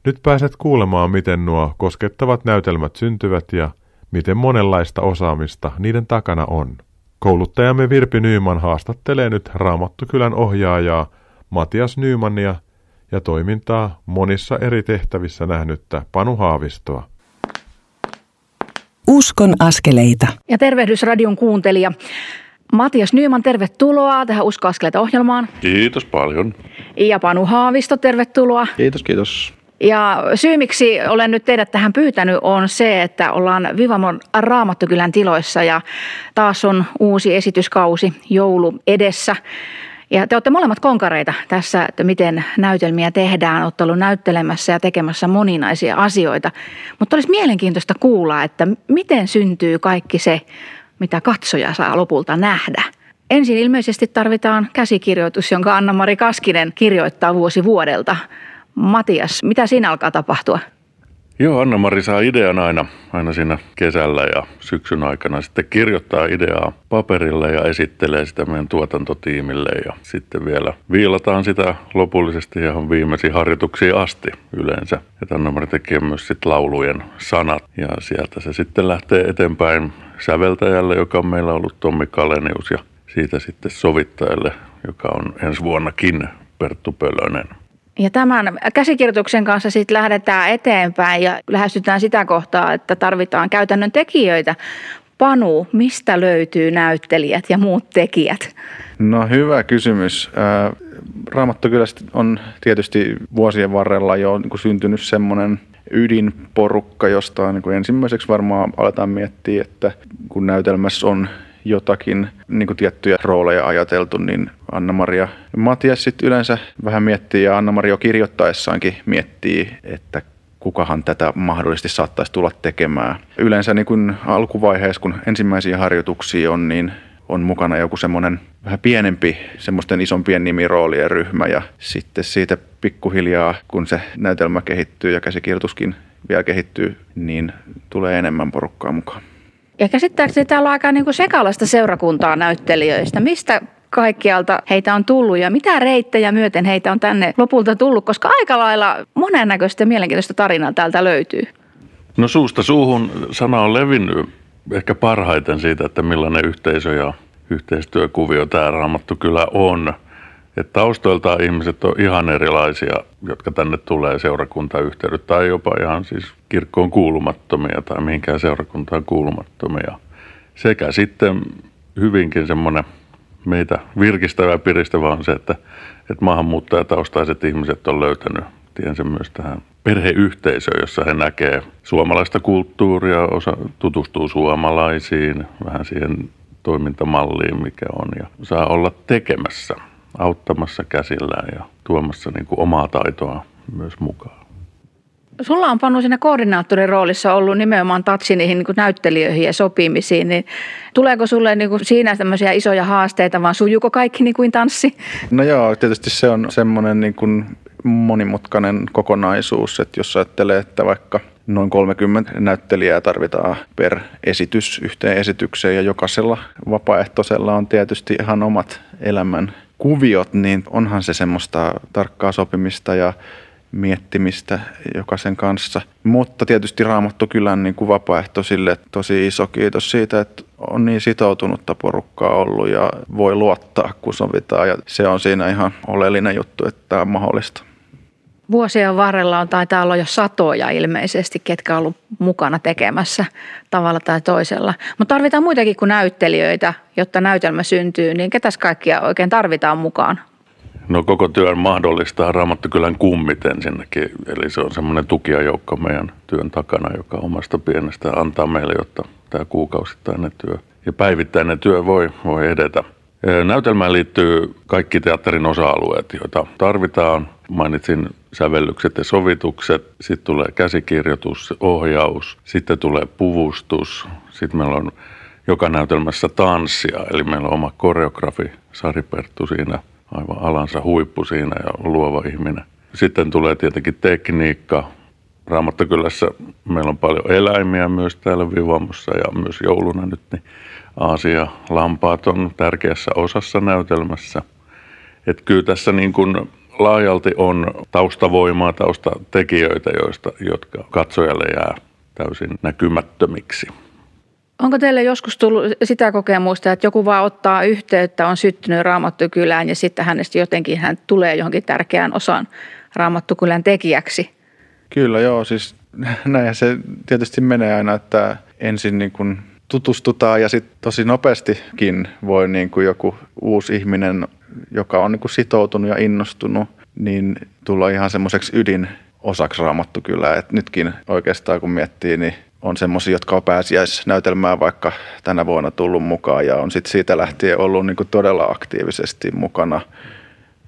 Nyt pääset kuulemaan, miten nuo koskettavat näytelmät syntyvät ja miten monenlaista osaamista niiden takana on. Kouluttajamme Virpi Nyyman haastattelee nyt Raamattukylän ohjaajaa Matias Nyymannia ja toimintaa monissa eri tehtävissä nähnyttä Panu Haavistoa. Uskon askeleita. Ja tervehdys radion kuuntelija. Matias Nyyman, tervetuloa tähän Usko askeleita ohjelmaan. Kiitos paljon. Ja Panu Haavisto, tervetuloa. Kiitos, kiitos. Ja syy, miksi olen nyt teidät tähän pyytänyt, on se, että ollaan Vivamon Raamattukylän tiloissa ja taas on uusi esityskausi joulu edessä. Ja te olette molemmat konkareita tässä, että miten näytelmiä tehdään. Olette ollut näyttelemässä ja tekemässä moninaisia asioita. Mutta olisi mielenkiintoista kuulla, että miten syntyy kaikki se, mitä katsoja saa lopulta nähdä. Ensin ilmeisesti tarvitaan käsikirjoitus, jonka Anna-Mari Kaskinen kirjoittaa vuosi vuodelta. Matias, mitä siinä alkaa tapahtua? Joo, Anna-Mari saa idean aina, aina siinä kesällä ja syksyn aikana. Sitten kirjoittaa ideaa paperille ja esittelee sitä meidän tuotantotiimille. Ja sitten vielä viilataan sitä lopullisesti ihan viimeisiin harjoituksiin asti yleensä. Ja Anna-Mari tekee myös sitten laulujen sanat. Ja sieltä se sitten lähtee eteenpäin säveltäjälle, joka on meillä ollut Tommi Kalenius. Ja siitä sitten sovittajalle, joka on ensi vuonnakin Perttu Pölönen. Ja tämän käsikirjoituksen kanssa sitten lähdetään eteenpäin ja lähestytään sitä kohtaa, että tarvitaan käytännön tekijöitä. Panu, mistä löytyy näyttelijät ja muut tekijät? No hyvä kysymys. Raamattu kyllä on tietysti vuosien varrella jo niin kuin syntynyt semmoinen ydinporukka, josta niin kuin ensimmäiseksi varmaan aletaan miettiä, että kun näytelmässä on jotakin niin tiettyjä rooleja ajateltu, niin Anna-Maria Matias sitten yleensä vähän miettii ja Anna-Maria kirjoittaessaankin miettii, että kukahan tätä mahdollisesti saattaisi tulla tekemään. Yleensä niin kuin alkuvaiheessa, kun ensimmäisiä harjoituksia on, niin on mukana joku semmoinen vähän pienempi, semmoisten isompien nimiroolien ryhmä ja sitten siitä pikkuhiljaa, kun se näytelmä kehittyy ja käsikirjoituskin vielä kehittyy, niin tulee enemmän porukkaa mukaan. Ja käsittääkseni täällä on aika niin kuin sekalaista seurakuntaa näyttelijöistä. Mistä kaikkialta heitä on tullut ja mitä reittejä myöten heitä on tänne lopulta tullut, koska aika lailla monennäköistä mielenkiintoista tarinaa täältä löytyy. No suusta suuhun sana on levinnyt ehkä parhaiten siitä, että millainen yhteisö ja yhteistyökuvio tämä Raamattu kyllä on. Että taustoiltaan ihmiset on ihan erilaisia, jotka tänne tulee seurakuntayhteydet tai jopa ihan siis kirkkoon kuulumattomia tai mihinkään seurakuntaan kuulumattomia. Sekä sitten hyvinkin semmoinen meitä virkistävä ja piristävä on se, että, että maahanmuuttajataustaiset ihmiset on löytänyt tiensä myös tähän perheyhteisöön, jossa he näkee suomalaista kulttuuria, osa tutustuu suomalaisiin, vähän siihen toimintamalliin, mikä on, ja saa olla tekemässä, auttamassa käsillään ja tuomassa niin kuin omaa taitoa myös mukaan. Sulla on pannut siinä koordinaattorin roolissa ollut nimenomaan tatsi niihin niin näyttelijöihin ja sopimisiin, niin tuleeko sulle niin kuin siinä tämmöisiä isoja haasteita, vaan sujuuko kaikki niin kuin tanssi? No joo, tietysti se on semmoinen niin kuin monimutkainen kokonaisuus, että jos ajattelee, että vaikka noin 30 näyttelijää tarvitaan per esitys yhteen esitykseen ja jokaisella vapaaehtoisella on tietysti ihan omat elämän kuviot, niin onhan se semmoista tarkkaa sopimista ja miettimistä jokaisen kanssa. Mutta tietysti Raamattu kylän niin kuin vapaaehtoisille tosi iso kiitos siitä, että on niin sitoutunutta porukkaa ollut ja voi luottaa, kun sovitaan. Ja se on siinä ihan oleellinen juttu, että tämä on mahdollista. Vuosien varrella on taitaa olla jo satoja ilmeisesti, ketkä on ollut mukana tekemässä tavalla tai toisella. Mutta tarvitaan muitakin kuin näyttelijöitä, jotta näytelmä syntyy, niin ketäs kaikkia oikein tarvitaan mukaan? No koko työn mahdollistaa Raamattukylän kummit ensinnäkin, eli se on semmoinen tukijajoukko meidän työn takana, joka omasta pienestä antaa meille, jotta tämä kuukausittainen työ ja päivittäinen työ voi, voi edetä. Näytelmään liittyy kaikki teatterin osa-alueet, joita tarvitaan. Mainitsin sävellykset ja sovitukset, sitten tulee käsikirjoitus, ohjaus, sitten tulee puvustus, sitten meillä on joka näytelmässä tanssia, eli meillä on oma koreografi Sari Perttu siinä, aivan alansa huippu siinä ja luova ihminen. Sitten tulee tietenkin tekniikka. Raamattokylässä meillä on paljon eläimiä myös täällä Vivamossa ja myös jouluna nyt, niin Aasia lampaat on tärkeässä osassa näytelmässä. Että kyllä tässä niin kuin laajalti on taustavoimaa, taustatekijöitä, joista, jotka katsojalle jää täysin näkymättömiksi. Onko teille joskus tullut sitä kokemusta, että joku vaan ottaa yhteyttä, on syttynyt Raamattukylään ja sitten hänestä jotenkin hän tulee johonkin tärkeään osaan Raamattukylän tekijäksi? Kyllä joo, siis näinhän se tietysti menee aina, että ensin niin kuin tutustutaan ja sitten tosi nopeastikin voi niin kuin joku uusi ihminen, joka on niin kuin sitoutunut ja innostunut, niin tulla ihan semmoiseksi ydin osaksi raamattu kyllä. Et nytkin oikeastaan kun miettii, niin on semmoisia, jotka on pääsiäisnäytelmää vaikka tänä vuonna tullut mukaan ja on sitten siitä lähtien ollut niin kuin todella aktiivisesti mukana.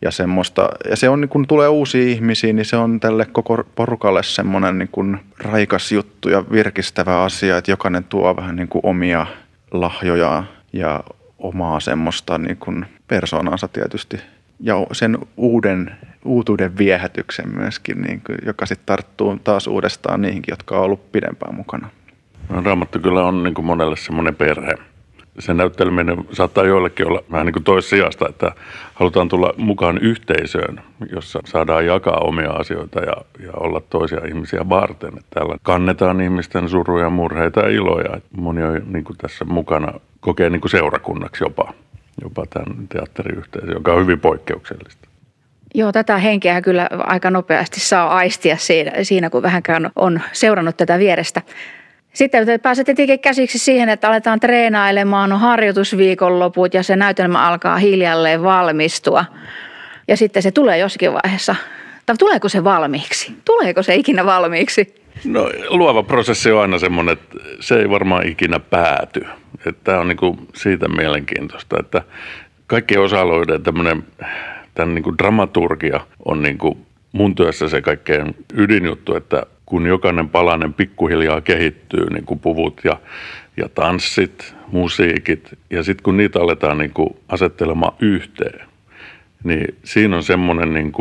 Ja, semmoista, ja se on, niin kun tulee uusia ihmisiä, niin se on tälle koko porukalle semmoinen niin kuin raikas juttu ja virkistävä asia, että jokainen tuo vähän niin omia lahjoja ja omaa semmoista niin kuin persoonansa tietysti. Ja sen uuden, uutuuden viehätyksen myöskin, niin kuin, joka sitten tarttuu taas uudestaan niihinkin, jotka on ollut pidempään mukana. No, Raamattu kyllä on niin kuin monelle semmoinen perhe se näytteleminen saattaa joillekin olla vähän niin kuin toissijasta, että halutaan tulla mukaan yhteisöön, jossa saadaan jakaa omia asioita ja, ja olla toisia ihmisiä varten. Että täällä kannetaan ihmisten suruja, murheita ja iloja. Moni on niin kuin tässä mukana, kokee niin kuin seurakunnaksi jopa, jopa tämän teatteriyhteisön, joka on hyvin poikkeuksellista. Joo, tätä henkeä kyllä aika nopeasti saa aistia siinä, siinä kun vähänkään on seurannut tätä vierestä. Sitten pääset tietenkin käsiksi siihen, että aletaan treenailemaan, on harjoitusviikonloput ja se näytelmä alkaa hiljalleen valmistua. Ja sitten se tulee jossakin vaiheessa. Tai tuleeko se valmiiksi? Tuleeko se ikinä valmiiksi? No luova prosessi on aina semmoinen, että se ei varmaan ikinä pääty. Tämä on niinku siitä mielenkiintoista, että kaikki osa-alueiden tämmöinen tämän niinku dramaturgia on niinku mun työssä se kaikkein ydinjuttu, että kun jokainen palanen pikkuhiljaa kehittyy, niin kuin puvut ja, ja tanssit, musiikit, ja sitten kun niitä aletaan niin kuin asettelemaan yhteen, niin siinä on semmoinen niin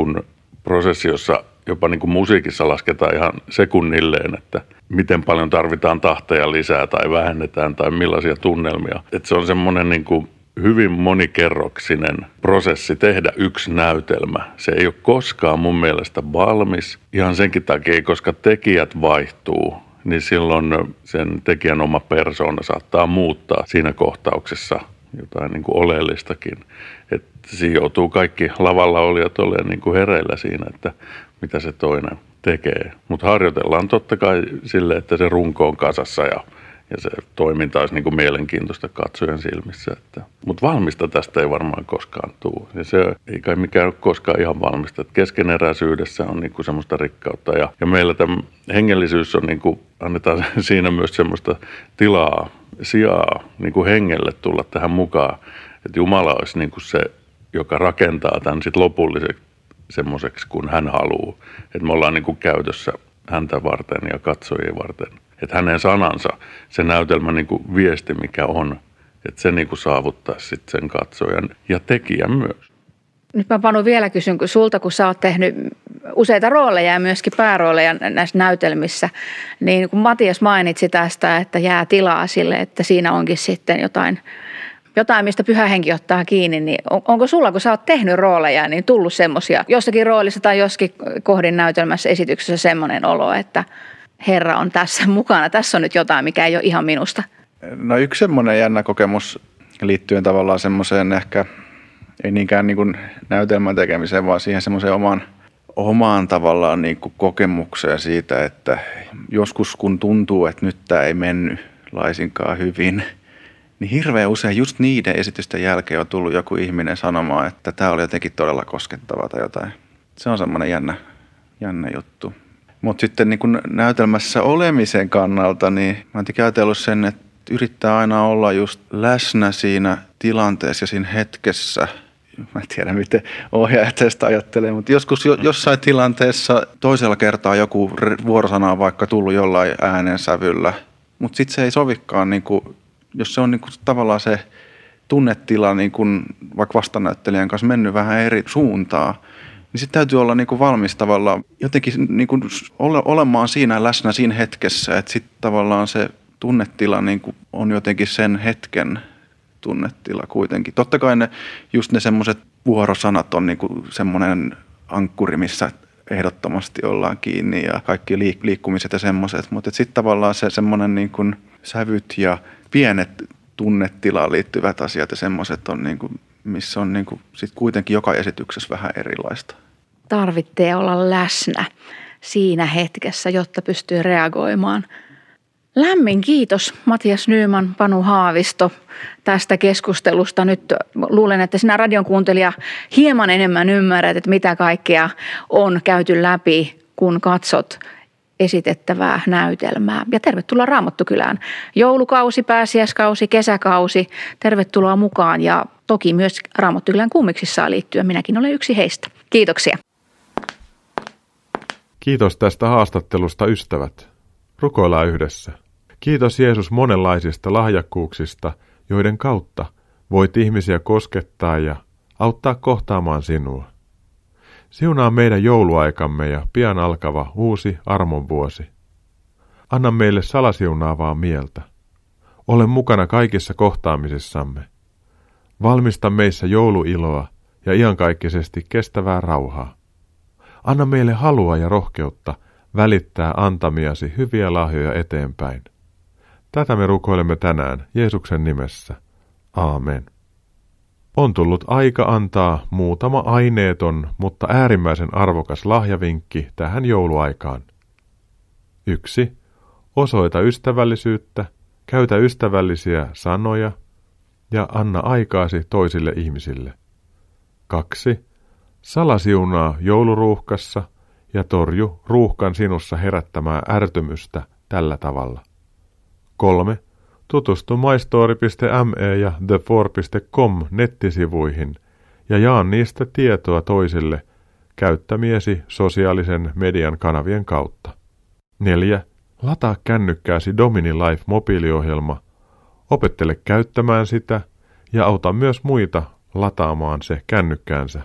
prosessi, jossa jopa niin kuin musiikissa lasketaan ihan sekunnilleen, että miten paljon tarvitaan tahteja lisää tai vähennetään tai millaisia tunnelmia. Että se on semmoinen niin kuin hyvin monikerroksinen prosessi tehdä yksi näytelmä. Se ei ole koskaan mun mielestä valmis. Ihan senkin takia, koska tekijät vaihtuu, niin silloin sen tekijän oma persoona saattaa muuttaa siinä kohtauksessa jotain niin kuin oleellistakin. Että siinä joutuu kaikki lavalla olijat olemaan niin kuin hereillä siinä, että mitä se toinen tekee. Mutta harjoitellaan totta kai sille, että se runko on kasassa ja ja se toiminta olisi niin kuin mielenkiintoista katsojen silmissä. Mutta valmista tästä ei varmaan koskaan tule. Ja se ei kai mikään ole koskaan ihan valmista. Että keskeneräisyydessä on niin kuin semmoista rikkautta. Ja, ja meillä tämä hengellisyys on, niin kuin, annetaan siinä myös semmoista tilaa, sijaa niin kuin hengelle tulla tähän mukaan. Että Jumala olisi niin kuin se, joka rakentaa tämän sit lopulliseksi semmoiseksi, kun hän haluaa. Että me ollaan niin kuin käytössä häntä varten ja katsojia varten – että hänen sanansa, se näytelmä niin kuin viesti, mikä on, että se niin kuin saavuttaa sitten sen katsojan ja tekijän myös. Nyt mä Panu vielä kysyn kun sulta, kun sä oot tehnyt useita rooleja ja myöskin päärooleja näissä näytelmissä, niin kun Matias mainitsi tästä, että jää tilaa sille, että siinä onkin sitten jotain jotain, mistä pyhä henki ottaa kiinni, niin on, onko sulla, kun sä oot tehnyt rooleja, niin tullut semmoisia jossakin roolissa tai jossakin kohdin näytelmässä esityksessä semmoinen olo, että Herra on tässä mukana, tässä on nyt jotain, mikä ei ole ihan minusta? No yksi semmoinen jännä kokemus liittyen tavallaan semmoiseen ehkä, ei niinkään niin kuin näytelmän tekemiseen, vaan siihen semmoiseen omaan, omaan tavallaan niin kuin kokemukseen siitä, että joskus kun tuntuu, että nyt tämä ei mennyt laisinkaan hyvin, niin hirveän usein just niiden esitysten jälkeen on tullut joku ihminen sanomaan, että tämä oli jotenkin todella koskettavaa tai jotain. Se on semmoinen jännä, jännä juttu. Mutta sitten niin kun näytelmässä olemisen kannalta, niin mä oon ajatellut sen, että yrittää aina olla just läsnä siinä tilanteessa ja siinä hetkessä. Mä en tiedä, miten ohjaajat tästä ajattelee, mutta joskus jo, jossain tilanteessa toisella kertaa joku vuorosana on vaikka tullut jollain äänensävyllä, mutta sitten se ei sovikaan, niin jos se on niin kuin tavallaan se tunnetila niin kuin vaikka vastanäyttelijän kanssa mennyt vähän eri suuntaan, niin sitten täytyy olla niin kuin valmis tavallaan jotenkin niin kuin ole, olemaan siinä läsnä siinä hetkessä, että sitten tavallaan se tunnetila niin kuin on jotenkin sen hetken tunnetila kuitenkin. Totta kai ne, just ne semmoiset vuorosanat on niin kuin semmoinen ankkuri, missä ehdottomasti ollaan kiinni ja kaikki liik- liikkumiset ja semmoiset, mutta sitten tavallaan se semmoinen niin kuin sävyt ja pienet tunnetilaan liittyvät asiat ja semmoiset on niin kuin missä on niin kuin sit kuitenkin joka esityksessä vähän erilaista. Tarvitsee olla läsnä siinä hetkessä, jotta pystyy reagoimaan. Lämmin kiitos Matias Nyyman, Panu Haavisto tästä keskustelusta. Nyt luulen, että sinä radion kuuntelija hieman enemmän ymmärrät, että mitä kaikkea on käyty läpi, kun katsot esitettävää näytelmää. Ja tervetuloa Raamattukylään. Joulukausi, pääsiäiskausi, kesäkausi. Tervetuloa mukaan ja toki myös Raamattukylän kummiksi saa liittyä. Minäkin olen yksi heistä. Kiitoksia. Kiitos tästä haastattelusta ystävät. Rukoillaan yhdessä. Kiitos Jeesus monenlaisista lahjakkuuksista, joiden kautta voit ihmisiä koskettaa ja auttaa kohtaamaan sinua. Siunaa meidän jouluaikamme ja pian alkava uusi armon vuosi. Anna meille salasiunaavaa mieltä. Ole mukana kaikissa kohtaamisissamme. Valmista meissä jouluiloa ja iankaikkisesti kestävää rauhaa. Anna meille halua ja rohkeutta välittää antamiasi hyviä lahjoja eteenpäin. Tätä me rukoilemme tänään Jeesuksen nimessä. Aamen. On tullut aika antaa muutama aineeton, mutta äärimmäisen arvokas lahjavinkki tähän jouluaikaan. 1. Osoita ystävällisyyttä, käytä ystävällisiä sanoja ja anna aikaasi toisille ihmisille. 2. Salasiunaa jouluruuhkassa ja torju ruuhkan sinussa herättämää ärtymystä tällä tavalla. 3. Tutustu mystory.me ja thefor.com nettisivuihin ja jaa niistä tietoa toisille käyttämiesi sosiaalisen median kanavien kautta. 4. Lataa kännykkääsi Domini Life mobiiliohjelma, opettele käyttämään sitä ja auta myös muita lataamaan se kännykkäänsä.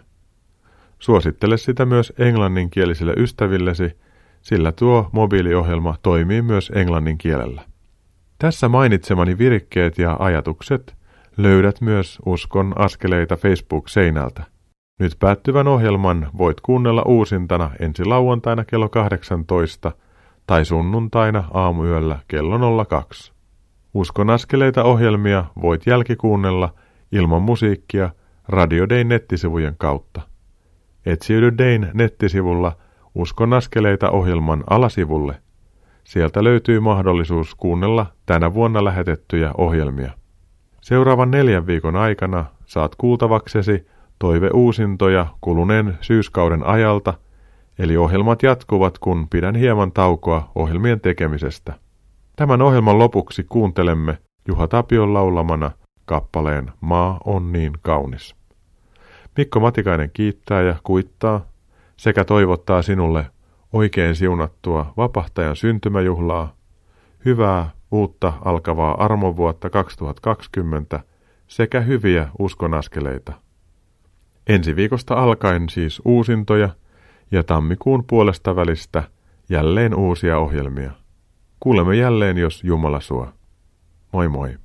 Suosittele sitä myös englanninkielisille ystävillesi, sillä tuo mobiiliohjelma toimii myös englannin kielellä. Tässä mainitsemani virikkeet ja ajatukset löydät myös Uskon askeleita Facebook-seinältä. Nyt päättyvän ohjelman voit kuunnella uusintana ensi lauantaina kello 18 tai sunnuntaina aamuyöllä kello 02. Uskon askeleita ohjelmia voit jälkikuunnella ilman musiikkia Radio Dayn nettisivujen kautta. Etsiydy Dayn nettisivulla Uskon askeleita ohjelman alasivulle Sieltä löytyy mahdollisuus kuunnella tänä vuonna lähetettyjä ohjelmia. Seuraavan neljän viikon aikana saat kuultavaksesi toiveuusintoja kuluneen syyskauden ajalta, eli ohjelmat jatkuvat, kun pidän hieman taukoa ohjelmien tekemisestä. Tämän ohjelman lopuksi kuuntelemme Juha Tapion laulamana kappaleen Maa on niin kaunis. Mikko Matikainen kiittää ja kuittaa sekä toivottaa sinulle oikein siunattua vapahtajan syntymäjuhlaa, hyvää uutta alkavaa armovuotta 2020 sekä hyviä uskonaskeleita. Ensi viikosta alkaen siis uusintoja ja tammikuun puolesta välistä jälleen uusia ohjelmia. Kuulemme jälleen, jos Jumala suo. Moi moi.